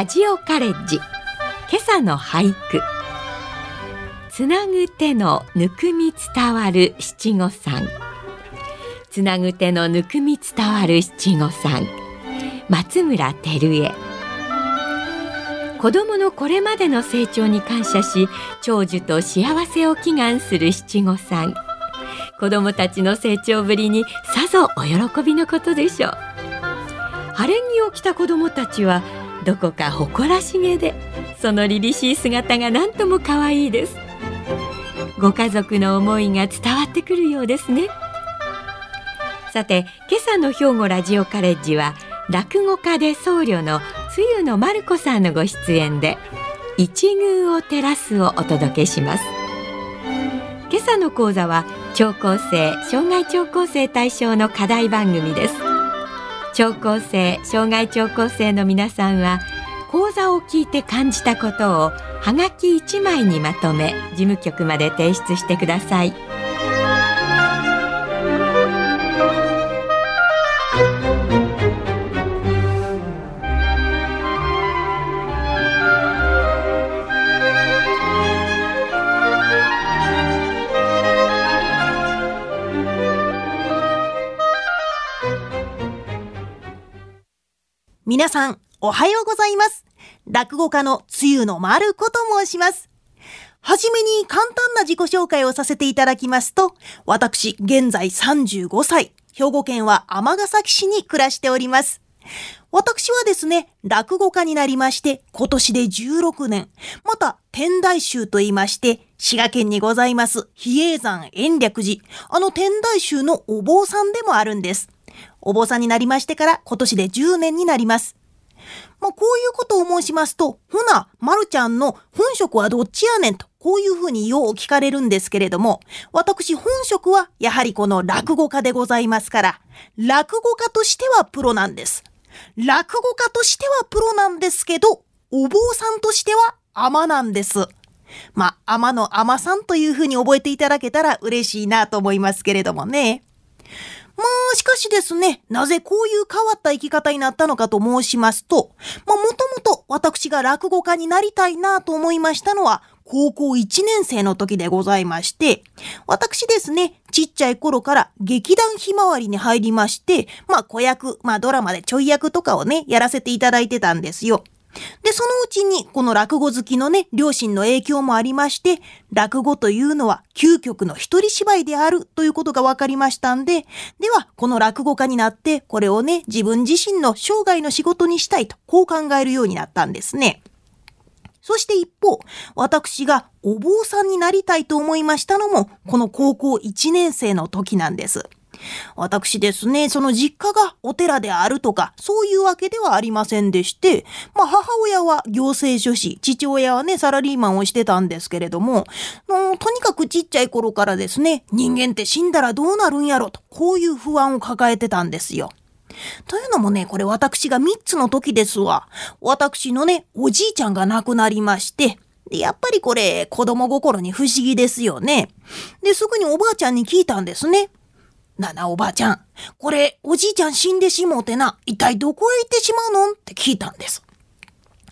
ラジオカレッジ。今朝の俳句。つなぐ手のぬくみ伝わる七五三。つなぐ手のぬくみ伝わる七五三。松村照江。子供のこれまでの成長に感謝し長寿と幸せを祈願する七五三。子供たちの成長ぶりにさぞお喜びのことでしょう。晴れ着を着た子供たちはどこか誇らしげでその凛々しい姿が何とも可愛いです。ご家族の思いが伝わってくるようですね。さて今朝の兵庫ラジオカレッジは落語家で僧侶のつゆのまる子さんのご出演で一宮を照らすをお届けします。今朝の講座は聴講生障害聴講生対象の課題番組です。聴講生障害聴講生の皆さんは講座を聞いて感じたことをはがき1枚にまとめ事務局まで提出してください。皆さん、おはようございます。落語家のつゆのまる子と申します。はじめに簡単な自己紹介をさせていただきますと、私、現在35歳、兵庫県は尼崎市に暮らしております。私はですね、落語家になりまして、今年で16年、また、天台宗と言いまして、滋賀県にございます、比叡山延暦寺、あの天台宗のお坊さんでもあるんです。お坊さんになりましてから今年で10年になります。まあ、こういうことを申しますと、ほな、まるちゃんの本職はどっちやねんと、こういうふうによう聞かれるんですけれども、私本職はやはりこの落語家でございますから、落語家としてはプロなんです。落語家としてはプロなんですけど、お坊さんとしては甘なんです。まあ、甘の甘さんというふうに覚えていただけたら嬉しいなと思いますけれどもね。まあ、しかしですね、なぜこういう変わった生き方になったのかと申しますと、まあ、もともと私が落語家になりたいなと思いましたのは、高校1年生の時でございまして、私ですね、ちっちゃい頃から劇団ひまわりに入りまして、まあ、子役、まあ、ドラマでちょい役とかをね、やらせていただいてたんですよ。で、そのうちに、この落語好きのね、両親の影響もありまして、落語というのは究極の一人芝居であるということが分かりましたんで、では、この落語家になって、これをね、自分自身の生涯の仕事にしたいと、こう考えるようになったんですね。そして一方、私がお坊さんになりたいと思いましたのも、この高校1年生の時なんです。私ですね、その実家がお寺であるとか、そういうわけではありませんでして、まあ母親は行政書士、父親はね、サラリーマンをしてたんですけれども、もうとにかくちっちゃい頃からですね、人間って死んだらどうなるんやろと、こういう不安を抱えてたんですよ。というのもね、これ私が3つの時ですわ。私のね、おじいちゃんが亡くなりまして、で、やっぱりこれ、子供心に不思議ですよね。で、すぐにおばあちゃんに聞いたんですね。ななおばあちゃん、これ、おじいちゃん死んでしもうてな、一体どこへ行ってしまうのって聞いたんです。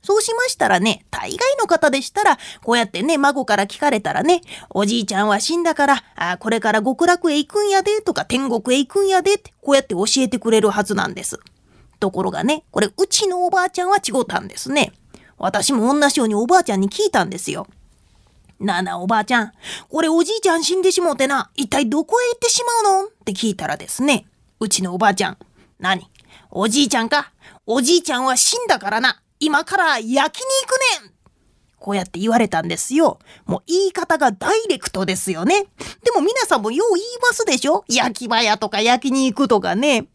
そうしましたらね、大概の方でしたら、こうやってね、孫から聞かれたらね、おじいちゃんは死んだから、あこれから極楽へ行くんやで、とか天国へ行くんやでって、こうやって教えてくれるはずなんです。ところがね、これ、うちのおばあちゃんは違ったんですね。私も同じようにおばあちゃんに聞いたんですよ。なあなあおばあちゃん、これおじいちゃん死んでしもうてな、一体どこへ行ってしまうの？って聞いたらですね、うちのおばあちゃん、何？おじいちゃんか？おじいちゃんは死んだからな、今から焼きに行くねん。こうやって言われたんですよ。もう言い方がダイレクトですよね。でも皆さんもよう言いますでしょ？焼き場屋とか焼きに行くとかね。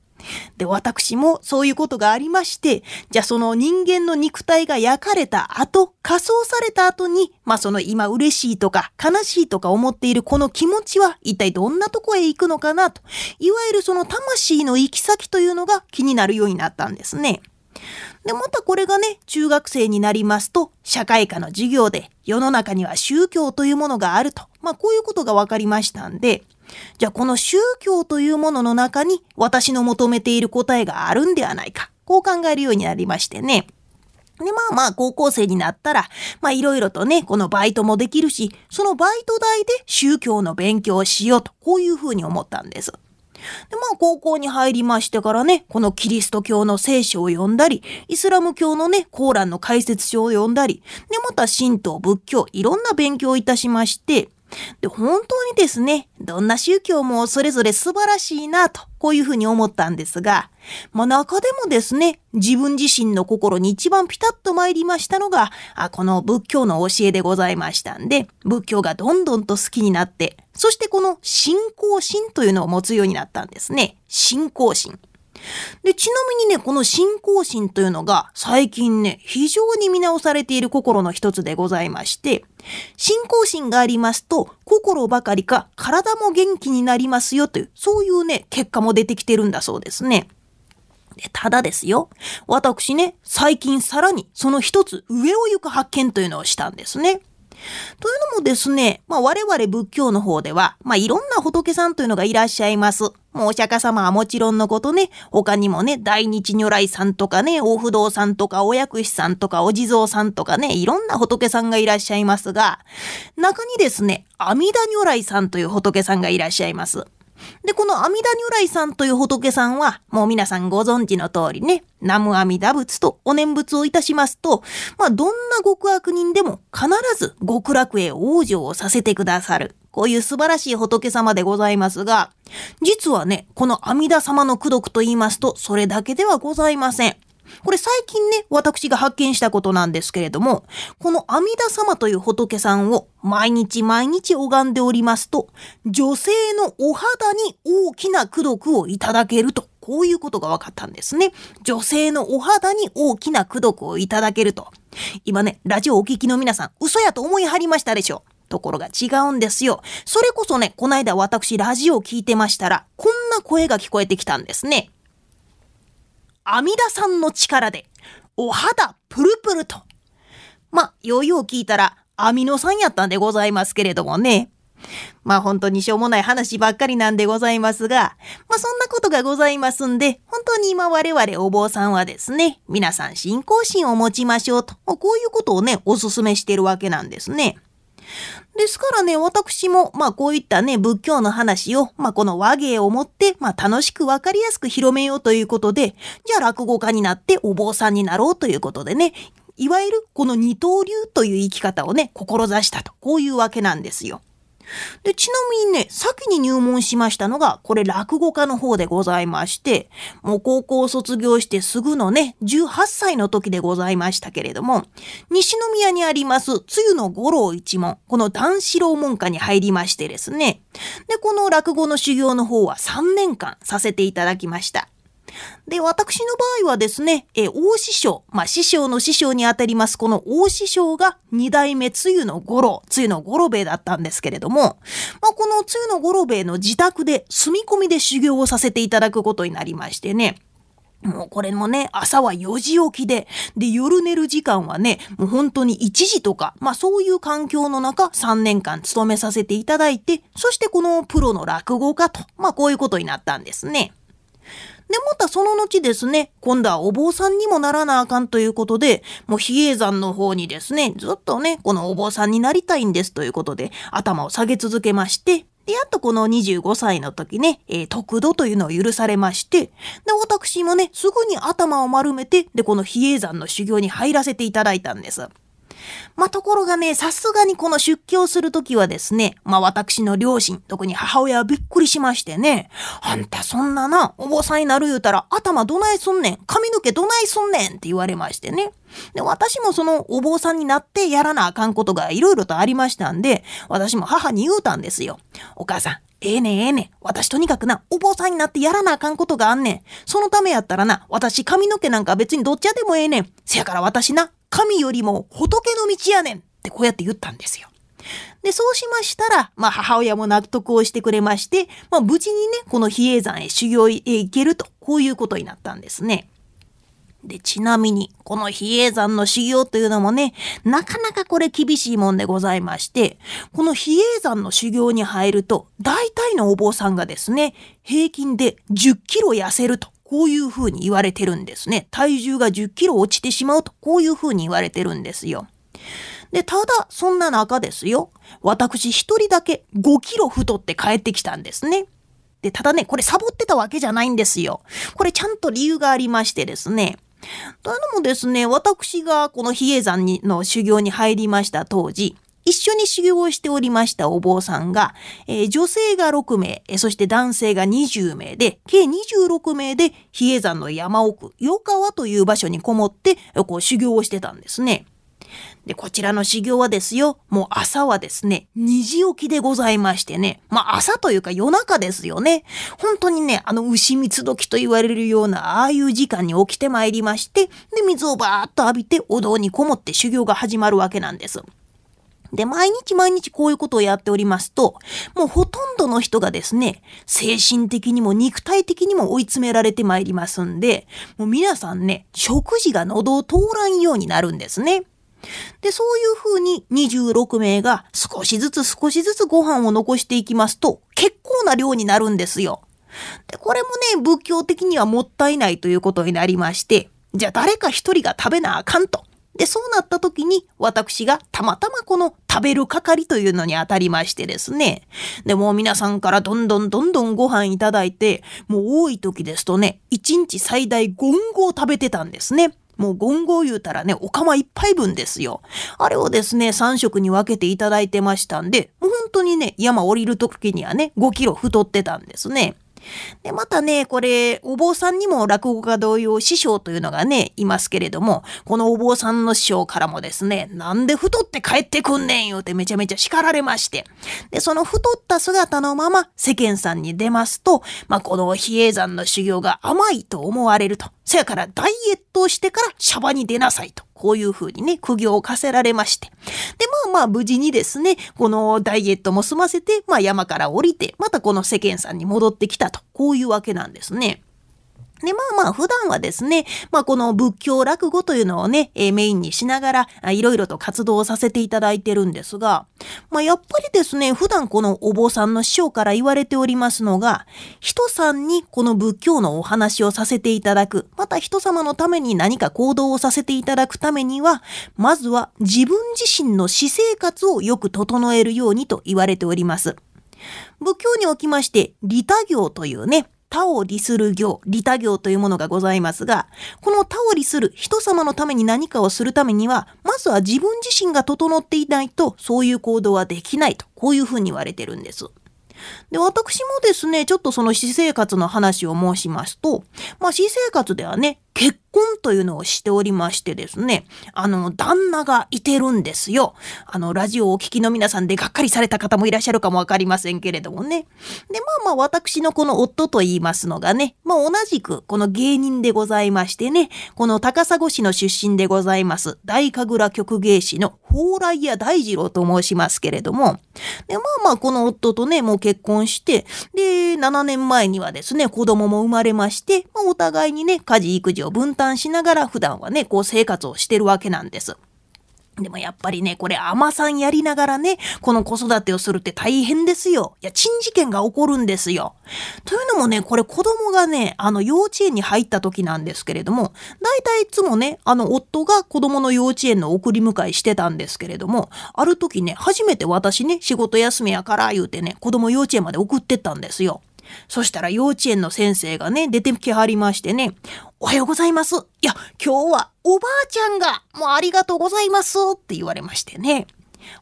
で、私もそういうことがありまして、じゃあその人間の肉体が焼かれた後、仮装された後に、まあその今嬉しいとか悲しいとか思っているこの気持ちは一体どんなとこへ行くのかなと、いわゆるその魂の行き先というのが気になるようになったんですね。で、またこれがね、中学生になりますと、社会科の授業で世の中には宗教というものがあると、まあこういうことが分かりましたんで、じゃあこの宗教というものの中に私の求めている答えがあるんではないか。こう考えるようになりましてね。で、まあまあ、高校生になったら、まあいろいろとね、このバイトもできるし、そのバイト代で宗教の勉強をしようと、こういうふうに思ったんです。で、まあ、高校に入りましてからね、このキリスト教の聖書を読んだり、イスラム教のね、コーランの解説書を読んだり、で、また神道、仏教、いろんな勉強をいたしまして、で、本当にですね、どんな宗教もそれぞれ素晴らしいなと、こういうふうに思ったんですが、まあ中でもですね、自分自身の心に一番ピタッと参りましたのが、あこの仏教の教えでございましたんで、仏教がどんどんと好きになって、そしてこの信仰心というのを持つようになったんですね。信仰心。で、ちなみにね、この信仰心というのが最近ね、非常に見直されている心の一つでございまして、信仰心がありますと、心ばかりか体も元気になりますよという、そういうね、結果も出てきてるんだそうですね。でただですよ。私ね、最近さらにその一つ上を行く発見というのをしたんですね。というのもですね、まあ我々仏教の方では、まあいろんな仏さんというのがいらっしゃいます。もうお釈迦様はもちろんのことね、他にもね、大日如来さんとかね、お不動さんとか、お薬師さんとか、お地蔵さんとかね、いろんな仏さんがいらっしゃいますが、中にですね、阿弥陀如来さんという仏さんがいらっしゃいます。で、この阿弥陀如来さんという仏さんは、もう皆さんご存知の通りね、南無阿弥陀仏とお念仏をいたしますと、まあ、どんな極悪人でも必ず極楽へ往生をさせてくださる。こういう素晴らしい仏様でございますが、実はね、この阿弥陀様の功徳と言いますと、それだけではございません。これ最近ね、私が発見したことなんですけれども、この阿弥陀様という仏さんを毎日毎日拝んでおりますと、女性のお肌に大きな功徳をいただけると、こういうことが分かったんですね。女性のお肌に大きな功徳をいただけると。今ね、ラジオお聞きの皆さん、嘘やと思いはりましたでしょ？うところが違うんですよ。それこそね、こないだ私ラジオを聞いてましたら、こんな声が聞こえてきたんですね。阿弥陀さんの力で、お肌プルプルと。まあ、ようよう聞いたら、アミノさんやったんでございますけれどもね。まあ本当にしょうもない話ばっかりなんでございますが、まあそんなことがございますんで、本当に今我々お坊さんはですね、皆さん信仰心を持ちましょうと、こういうことをね、お勧めしてるわけなんですね。ですからね、私も、まあこういったね、仏教の話を、まあこの和芸をもって、まあ楽しくわかりやすく広めようということで、じゃあ落語家になってお坊さんになろうということでね、いわゆるこの二刀流という生き方をね、志したと、こういうわけなんですよ。で、ちなみにね、先に入門しましたのが、これ落語家の方でございまして、もう高校を卒業してすぐのね、18歳の時でございましたけれども、西宮にあります、つゆの五郎一門、この段四郎門下に入りましてですね、で、この落語の修行の方は3年間させていただきました。で、私の場合はですね、え、大師匠、まあ、師匠の師匠にあたります、この大師匠が二代目つゆの五郎、つゆの五郎兵衛だったんですけれども、まあ、このつゆの五郎兵衛の自宅で住み込みで修行をさせていただくことになりましてね、もうこれもね、朝は4時起きで、で、夜寝る時間はね、もう本当に1時とか、まあそういう環境の中3年間勤めさせていただいて、そしてこのプロの落語家と、まあこういうことになったんですね。で、またその後ですね、今度はお坊さんにもならなあかんということで、もう比叡山の方にですね、ずっとね、このお坊さんになりたいんですということで、頭を下げ続けまして、で、やっとこの25歳の時ね、えー、特度というのを許されまして、で、私もね、すぐに頭を丸めて、で、この比叡山の修行に入らせていただいたんです。まあ、ところがね、さすがにこの出家をするときはですね、まあ、私の両親、特に母親はびっくりしましてね、あんたそんなな、お坊さんになる言うたら頭どないすんねん、髪の毛どないすんねんって言われましてね。で、私もそのお坊さんになってやらなあかんことがいろいろとありましたんで、私も母に言うたんですよ。お母さん、ええねんええね。私とにかくな、お坊さんになってやらなあかんことがあんねん。そのためやったらな、私髪の毛なんか別にどっちでもええねん。せやから私な、神よりも仏の道やねんってこうやって言ったんですよ。で、そうしましたら、まあ母親も納得をしてくれまして、まあ無事にね、この比叡山へ修行へ行けると、こういうことになったんですね。で、ちなみに、この比叡山の修行というのもね、なかなかこれ厳しいもんでございまして、この比叡山の修行に入ると、大体のお坊さんがですね、平均で10キロ痩せると。こういうふうに言われてるんですね。体重が10キロ落ちてしまうと、こういうふうに言われてるんですよ。で、ただ、そんな中ですよ。私一人だけ5キロ太って帰ってきたんですね。で、ただね、これサボってたわけじゃないんですよ。これちゃんと理由がありましてですね。というのもですね、私がこの比叡山にの修行に入りました当時、一緒に修行をしておりましたお坊さんが、えー、女性が6名、そして男性が20名で、計26名で比叡山の山奥、与川という場所にこもって、こう修行をしてたんですね。で、こちらの修行はですよ、もう朝はですね、2時起きでございましてね、まあ朝というか夜中ですよね。本当にね、あの牛蜜時と言われるような、ああいう時間に起きてまいりまして、で、水をバーッと浴びてお堂にこもって修行が始まるわけなんです。で、毎日毎日こういうことをやっておりますと、もうほとんどの人がですね、精神的にも肉体的にも追い詰められてまいりますんで、もう皆さんね、食事が喉を通らんようになるんですね。で、そういうふうに26名が少しずつ少しずつご飯を残していきますと、結構な量になるんですよ。で、これもね、仏教的にはもったいないということになりまして、じゃあ誰か一人が食べなあかんと。で、そうなった時に私がたまたまこの食べる係というのに当たりましてですね。で、もう皆さんからどんどんどんどんご飯いただいて、もう多い時ですとね、1日最大5合食べてたんですね。もうゴンゴ言うたらね、お釜一杯分ですよ。あれをですね、3食に分けていただいてましたんで、もう本当にね、山降りる時にはね、5キロ太ってたんですね。で、またね、これ、お坊さんにも落語家同様師匠というのがね、いますけれども、このお坊さんの師匠からもですね、なんで太って帰ってくんねんよってめちゃめちゃ叱られまして、で、その太った姿のまま世間さんに出ますと、まあ、この比叡山の修行が甘いと思われると。せやからダイエットをしてからシャバに出なさいと。こういうふうにね、苦行を課せられまして。で、まあまあ無事にですね、このダイエットも済ませて、まあ山から降りて、またこの世間さんに戻ってきたと。こういうわけなんですね。で、まあまあ普段はですね、まあこの仏教落語というのをね、え、メインにしながら、いろいろと活動をさせていただいてるんですが、まあやっぱりですね、普段このお坊さんの師匠から言われておりますのが、人さんにこの仏教のお話をさせていただく、また人様のために何か行動をさせていただくためには、まずは自分自身の私生活をよく整えるようにと言われております。仏教におきまして、利他行というね、他を利する行、利他行というものがございますが、この他を利する人様のために何かをするためには、まずは自分自身が整っていないと、そういう行動はできないと、こういうふうに言われてるんです。で、私もですね、ちょっとその私生活の話を申しますと、まあ私生活ではね、結婚というのをしておりましてですね、あの、旦那がいてるんですよ。あの、ラジオをお聞きの皆さんでがっかりされた方もいらっしゃるかもわかりませんけれどもね。で、まあまあ私のこの夫と言いますのがね、まあ同じくこの芸人でございましてね、この高砂市の出身でございます、大神楽曲芸師の蓬莱屋大二郎と申しますけれども、で、まあまあこの夫とね、もう結婚して、で、7年前にはですね、子供も生まれまして、まあお互いにね、家事育児を分担しながら普段はね、こう生活をしてるわけなんです。でもやっぱりね、これ甘さんやりながらね、この子育てをするって大変ですよ。いや、珍事件が起こるんですよ。というのもね、これ子供がね、あの幼稚園に入った時なんですけれども、大体いつもね、あの夫が子供の幼稚園の送り迎えしてたんですけれども、ある時ね、初めて私ね、仕事休みやから言うてね、子供幼稚園まで送ってったんですよ。そしたら幼稚園の先生がね、出てきはりましてね、おはようございます。いや、今日はおばあちゃんが、もうありがとうございますって言われましてね。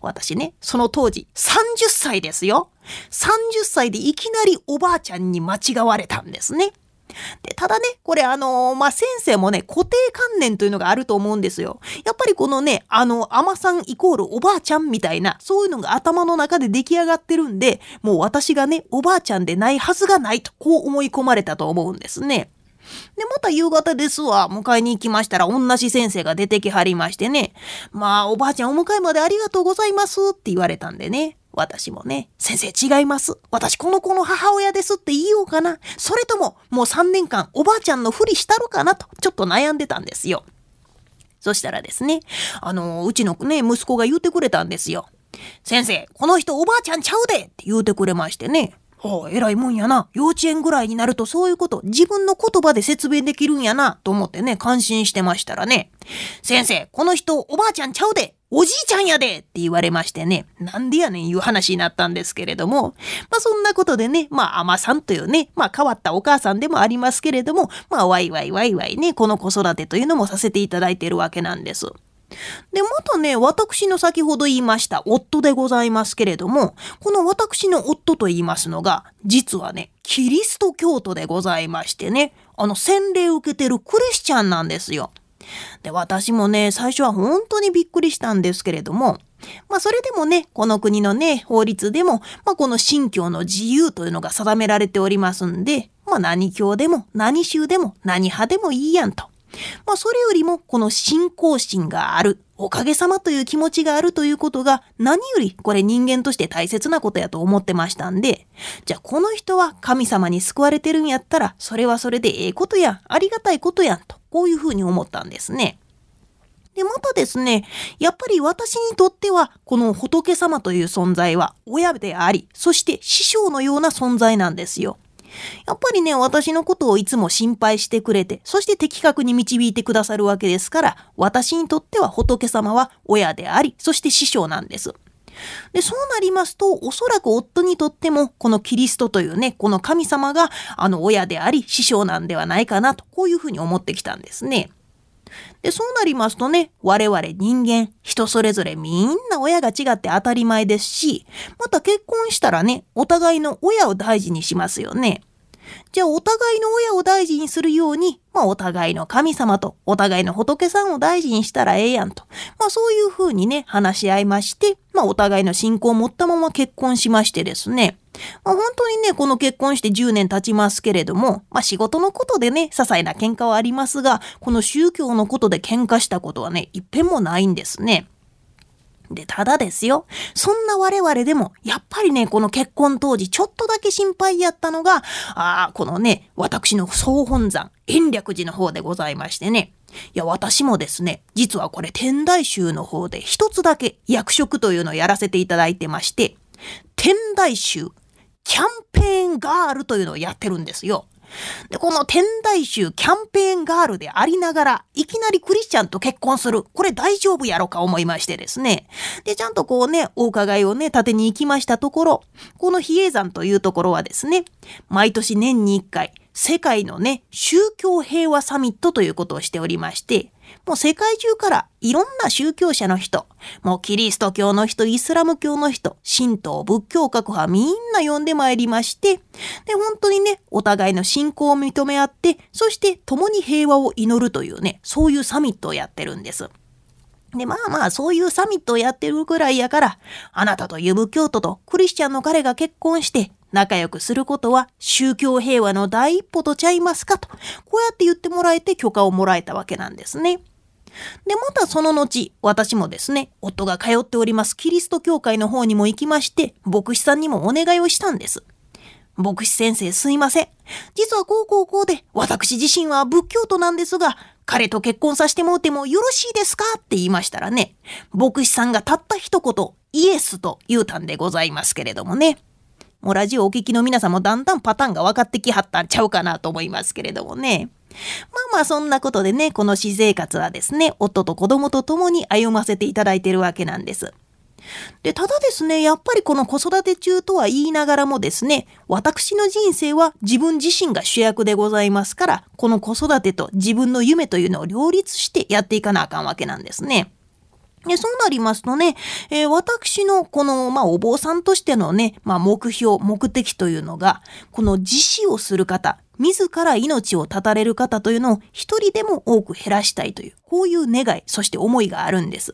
私ね、その当時30歳ですよ。30歳でいきなりおばあちゃんに間違われたんですね。で、ただね、これあのー、まあ、先生もね、固定観念というのがあると思うんですよ。やっぱりこのね、あの、甘さんイコールおばあちゃんみたいな、そういうのが頭の中で出来上がってるんで、もう私がね、おばあちゃんでないはずがないと、こう思い込まれたと思うんですね。で、また夕方ですわ。迎えに行きましたら、同じ先生が出てきはりましてね。まあ、おばあちゃんお迎えまでありがとうございますって言われたんでね。私もね、先生違います。私この子の母親ですって言いようかな。それとも、もう3年間おばあちゃんのふりしたろかなと、ちょっと悩んでたんですよ。そしたらですね、あの、うちのね、息子が言うてくれたんですよ。先生、この人おばあちゃんちゃうでって言うてくれましてね。おえらいもんやな。幼稚園ぐらいになるとそういうこと自分の言葉で説明できるんやな、と思ってね、感心してましたらね。先生、この人おばあちゃんちゃうでおじいちゃんやでって言われましてね、なんでやねんいう話になったんですけれども、まあそんなことでね、まあ甘さんというね、まあ変わったお母さんでもありますけれども、まあワイワイワイワイね、この子育てというのもさせていただいているわけなんです。で、またね、私の先ほど言いました夫でございますけれども、この私の夫と言いますのが、実はね、キリスト教徒でございましてね、あの洗礼を受けてるクリスチャンなんですよ。で、私もね、最初は本当にびっくりしたんですけれども、まあそれでもね、この国のね、法律でも、まあこの信教の自由というのが定められておりますんで、まあ何教でも何宗でも何派でもいいやんと。まあそれよりもこの信仰心がある、おかげさまという気持ちがあるということが何よりこれ人間として大切なことやと思ってましたんで、じゃあこの人は神様に救われてるんやったら、それはそれでええことや、ありがたいことやんと、こういうふうに思ったんですね。で、またですね、やっぱり私にとっては、この仏様という存在は親であり、そして師匠のような存在なんですよ。やっぱりね、私のことをいつも心配してくれて、そして的確に導いてくださるわけですから、私にとっては仏様は親であり、そして師匠なんです。で、そうなりますと、おそらく夫にとっても、このキリストというね、この神様が、あの、親であり、師匠なんではないかなと、こういうふうに思ってきたんですね。で、そうなりますとね、我々人間、人それぞれみんな親が違って当たり前ですし、また結婚したらね、お互いの親を大事にしますよね。じゃあお互いの親を大事にするように、まあお互いの神様とお互いの仏さんを大事にしたらええやんと。まあそういうふうにね、話し合いまして、まあお互いの信仰を持ったまま結婚しましてですね。まあ、本当にね、この結婚して10年経ちますけれども、まあ仕事のことでね、些細な喧嘩はありますが、この宗教のことで喧嘩したことはね、一遍もないんですね。で、ただですよ。そんな我々でも、やっぱりね、この結婚当時、ちょっとだけ心配やったのが、ああ、このね、私の総本山、延暦寺の方でございましてね。いや、私もですね、実はこれ天台宗の方で一つだけ役職というのをやらせていただいてまして、天台宗キャンペーンガールというのをやってるんですよ。で、この天台宗キャンペーンガールでありながら、いきなりクリスチャンと結婚する。これ大丈夫やろか思いましてですね。で、ちゃんとこうね、お伺いをね、立てに行きましたところ、この比叡山というところはですね、毎年年に1回、世界のね、宗教平和サミットということをしておりまして、もう世界中からいろんな宗教者の人、もうキリスト教の人、イスラム教の人、神道、仏教各派みんな呼んでまいりまして、で、本当にね、お互いの信仰を認め合って、そして共に平和を祈るというね、そういうサミットをやってるんです。で、まあまあ、そういうサミットをやってるぐらいやから、あなたとユブ教徒とクリスチャンの彼が結婚して、仲良くすることは宗教平和の第一歩とちゃいますかと、こうやって言ってもらえて許可をもらえたわけなんですね。で、またその後、私もですね、夫が通っておりますキリスト教会の方にも行きまして、牧師さんにもお願いをしたんです。牧師先生すいません。実はこうこうこうで、私自身は仏教徒なんですが、彼と結婚させてもうてもよろしいですかって言いましたらね、牧師さんがたった一言、イエスと言うたんでございますけれどもね。もうラジオお聞きの皆さんもだんだんパターンが分かってきはったんちゃうかなと思いますけれどもね。まあまあそんなことでね、この私生活はですね、夫と子供と共に歩ませていただいているわけなんです。で、ただですね、やっぱりこの子育て中とは言いながらもですね、私の人生は自分自身が主役でございますから、この子育てと自分の夢というのを両立してやっていかなあかんわけなんですね。で、そうなりますとね、えー、私のこの、まあ、お坊さんとしてのね、まあ、目標、目的というのが、この自死をする方、自ら命を絶たれる方というのを一人でも多く減らしたいという、こういう願い、そして思いがあるんです。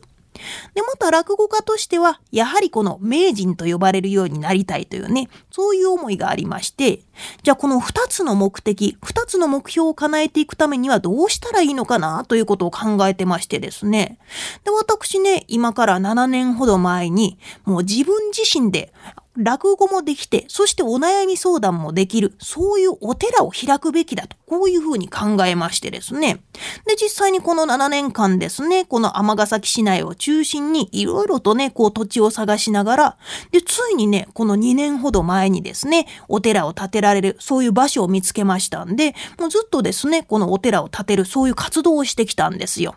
で、また落語家としては、やはりこの名人と呼ばれるようになりたいというね、そういう思いがありまして、じゃあこの二つの目的、二つの目標を叶えていくためにはどうしたらいいのかなということを考えてましてですね。で、私ね、今から7年ほど前に、もう自分自身で落語もできて、そしてお悩み相談もできる、そういうお寺を開くべきだと、こういうふうに考えましてですね。で、実際にこの7年間ですね、この尼崎市内を中心にいろいろとね、こう土地を探しながら、で、ついにね、この2年ほど前にですね、お寺を建てられる、そういう場所を見つけましたんで、もうずっとですね、このお寺を建てる、そういう活動をしてきたんですよ。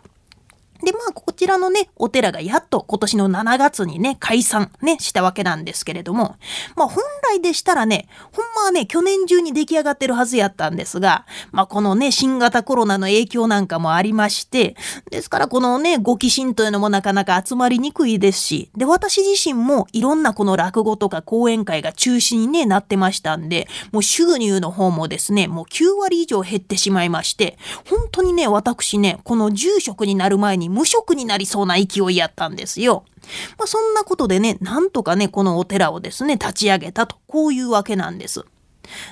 で、まあ、こちらのね、お寺がやっと今年の7月にね、解散ね、したわけなんですけれども、まあ、本来でしたらね、ほんまはね、去年中に出来上がってるはずやったんですが、まあ、このね、新型コロナの影響なんかもありまして、ですからこのね、ご寄進というのもなかなか集まりにくいですし、で、私自身もいろんなこの落語とか講演会が中止にね、なってましたんで、もう収入の方もですね、もう9割以上減ってしまいまして、本当にね、私ね、この住職になる前に無職になりそうな勢いやったんですよ。まあ、そんなことでね、なんとかね、このお寺をですね、立ち上げたと、こういうわけなんです。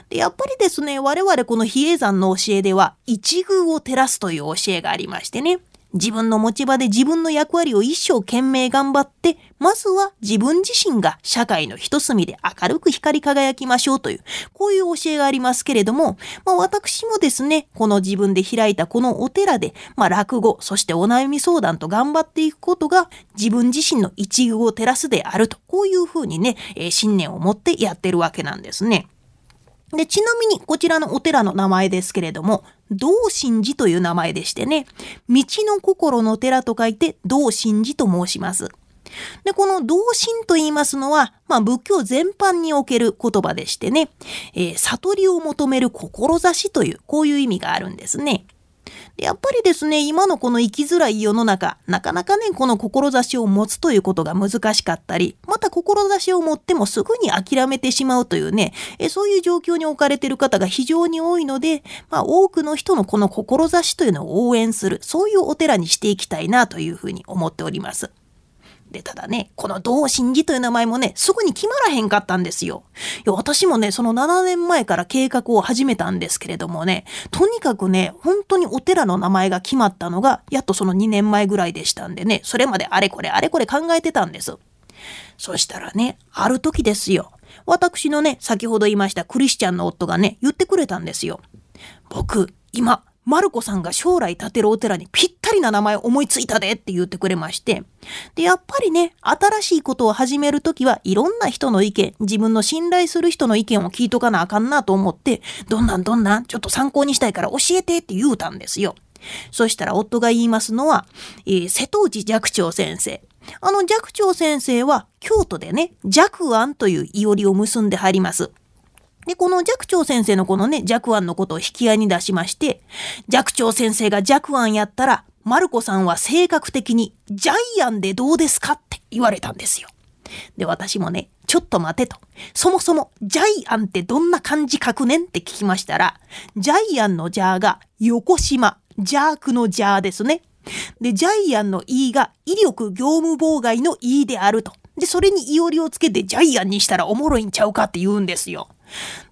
で、やっぱりですね、我々この比叡山の教えでは、一宮を照らすという教えがありましてね。自分の持ち場で自分の役割を一生懸命頑張って、まずは自分自身が社会の一隅で明るく光り輝きましょうという、こういう教えがありますけれども、まあ私もですね、この自分で開いたこのお寺で、まあ落語、そしてお悩み相談と頑張っていくことが、自分自身の一遇を照らすであると、こういうふうにね、えー、信念を持ってやってるわけなんですね。で、ちなみにこちらのお寺の名前ですけれども、道心寺という名前でしてね、道の心の寺と書いて道心寺と申します。で、この道心と言いますのは、まあ仏教全般における言葉でしてね、えー、悟りを求める志という、こういう意味があるんですね。やっぱりですね、今のこの生きづらい世の中、なかなかね、この志を持つということが難しかったり、また志を持ってもすぐに諦めてしまうというね、えそういう状況に置かれている方が非常に多いので、まあ多くの人のこの志というのを応援する、そういうお寺にしていきたいなというふうに思っております。で、ただね、この同心寺という名前もね、すぐに決まらへんかったんですよ。いや、私もね、その7年前から計画を始めたんですけれどもね、とにかくね、本当にお寺の名前が決まったのが、やっとその2年前ぐらいでしたんでね、それまであれこれあれこれ考えてたんです。そしたらね、ある時ですよ。私のね、先ほど言いましたクリスチャンの夫がね、言ってくれたんですよ。僕、今、マルコさんが将来建てるお寺にぴったりな名前思いついたでって言ってくれまして。で、やっぱりね、新しいことを始めるときはいろんな人の意見、自分の信頼する人の意見を聞いとかなあかんなと思って、どんなんどんなんちょっと参考にしたいから教えてって言うたんですよ。そしたら夫が言いますのは、えー、瀬戸内寂聴先生。あの寂聴先生は京都でね、寂庵といういおりを結んではります。で、この寂聴先生のこのね、寂庵のことを引き合いに出しまして、寂聴先生が寂庵やったら、マルコさんは性格的にジャイアンでどうですかって言われたんですよ。で、私もね、ちょっと待てと。そもそも、ジャイアンってどんな漢字書くねんって聞きましたら、ジャイアンのジャーが横島、ジャークのジャーですね。で、ジャイアンの E が威力業務妨害の E であると。で、それにいおりをつけてジャイアンにしたらおもろいんちゃうかって言うんですよ。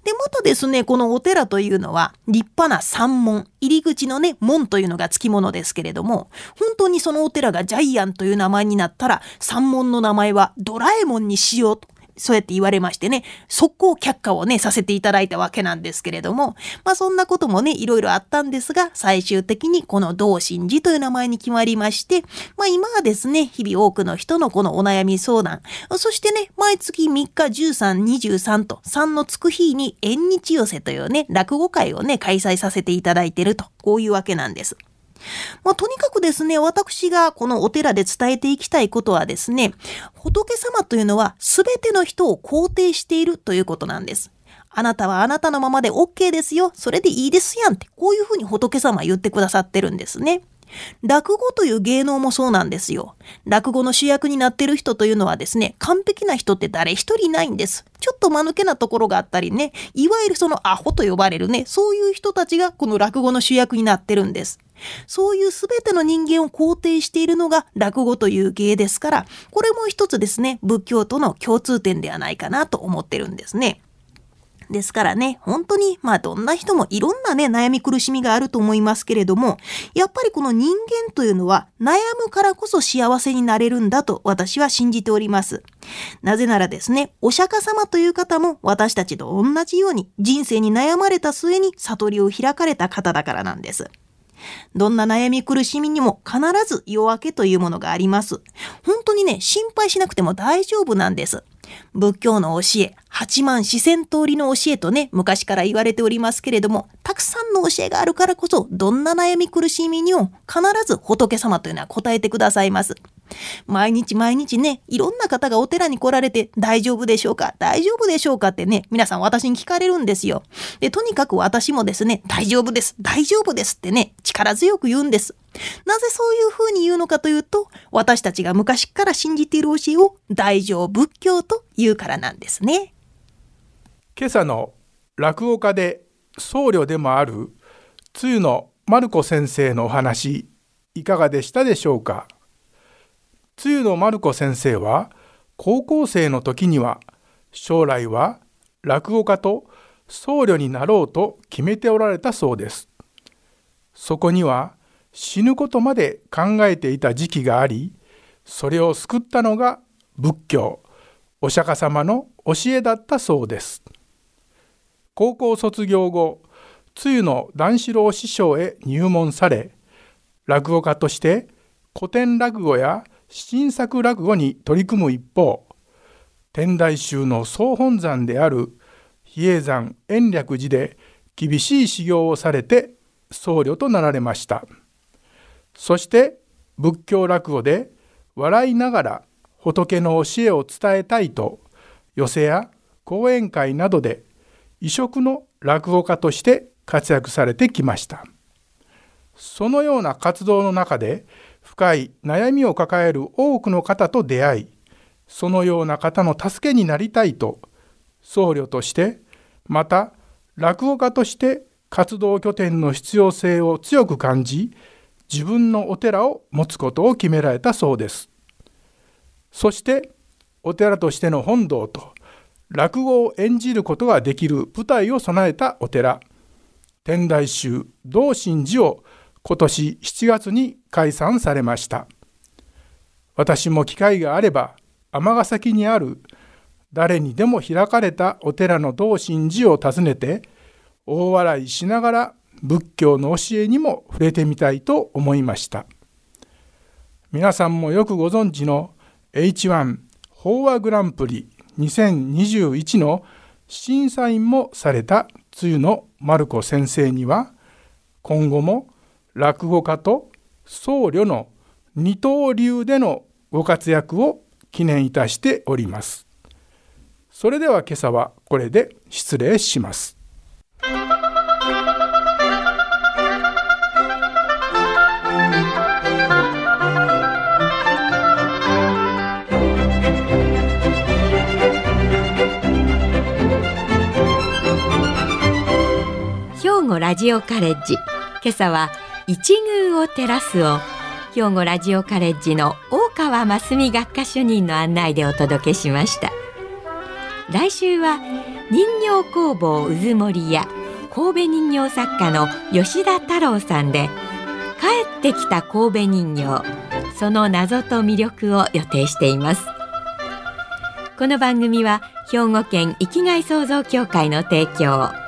で、またですね、このお寺というのは立派な山門、入り口のね、門というのがつきものですけれども、本当にそのお寺がジャイアンという名前になったら、山門の名前はドラえもんにしようと。そうやって言われましてね、速攻却下をね、させていただいたわけなんですけれども、まあそんなこともね、いろいろあったんですが、最終的にこの同心寺という名前に決まりまして、まあ今はですね、日々多くの人のこのお悩み相談、そしてね、毎月3日13、23と3のつく日に縁日寄せというね、落語会をね、開催させていただいてると、こういうわけなんです。まあ、とにかくですね、私がこのお寺で伝えていきたいことはですね、仏様というのは全ての人を肯定しているということなんです。あなたはあなたのままで OK ですよ。それでいいですやんって、こういうふうに仏様言ってくださってるんですね。落語という芸能もそうなんですよ。落語の主役になってる人というのはですね、完璧な人って誰一人いないんです。ちょっと間抜けなところがあったりね、いわゆるそのアホと呼ばれるね、そういう人たちがこの落語の主役になってるんです。そういうすべての人間を肯定しているのが落語という芸ですから、これも一つですね、仏教との共通点ではないかなと思ってるんですね。ですからね、本当に、まあどんな人もいろんなね、悩み苦しみがあると思いますけれども、やっぱりこの人間というのは悩むからこそ幸せになれるんだと私は信じております。なぜならですね、お釈迦様という方も私たちと同じように人生に悩まれた末に悟りを開かれた方だからなんです。どんな悩み苦しみにも必ず夜明けというものがあります。本当にね、心配しなくても大丈夫なんです。仏教の教え、八万四千通りの教えとね、昔から言われておりますけれども、たくさんの教えがあるからこそ、どんな悩み苦しみにも必ず仏様というのは答えてくださいます。毎日毎日ね、いろんな方がお寺に来られて大丈夫でしょうか？大丈夫でしょうかってね、皆さん私に聞かれるんですよ。で、とにかく私もですね、大丈夫です、大丈夫ですってね、力強く言うんです。なぜそういうふうに言うのかというと、私たちが昔から信じている教えを大乗仏教と言うからなんですね。今朝の落語家で僧侶でもある、つゆのマルコ先生のお話、いかがでしたでしょうか？つゆのマルコ先生は高校生の時には将来は落語家と僧侶になろうと決めておられたそうです。そこには死ぬことまで考えていた時期があり、それを救ったのが仏教、お釈迦様の教えだったそうです。高校卒業後、つゆの段四郎師匠へ入門され、落語家として古典落語や新作落語に取り組む一方天台宗の総本山である比叡山延暦寺で厳しい修行をされて僧侶となられました。そして仏教落語で笑いながら仏の教えを伝えたいと寄席や講演会などで異色の落語家として活躍されてきました。そのような活動の中で深い悩みを抱える多くの方と出会いそのような方の助けになりたいと僧侶としてまた落語家として活動拠点の必要性を強く感じ自分のお寺を持つことを決められたそうです。そしてお寺としての本堂と落語を演じることができる舞台を備えたお寺。天台宗道心寺を今年7月に解散されました。私も機会があれば尼崎にある誰にでも開かれたお寺の道心寺を訪ねて大笑いしながら仏教の教えにも触れてみたいと思いました。皆さんもよくご存知の H1 法話グランプリ2021の審査員もされた露のマルコ先生には今後も落語家と僧侶の二刀流でのご活躍を記念いたしております。それでは今朝はこれで失礼します。兵庫ラジオカレッジ今朝は一宮を照らすを兵庫ラジオカレッジの大川真澄学科主任の案内でお届けしました。来週は人形工房うずもりや神戸人形作家の吉田太郎さんで帰ってきた神戸人形その謎と魅力を予定しています。この番組は兵庫県生きがい創造協会の提供。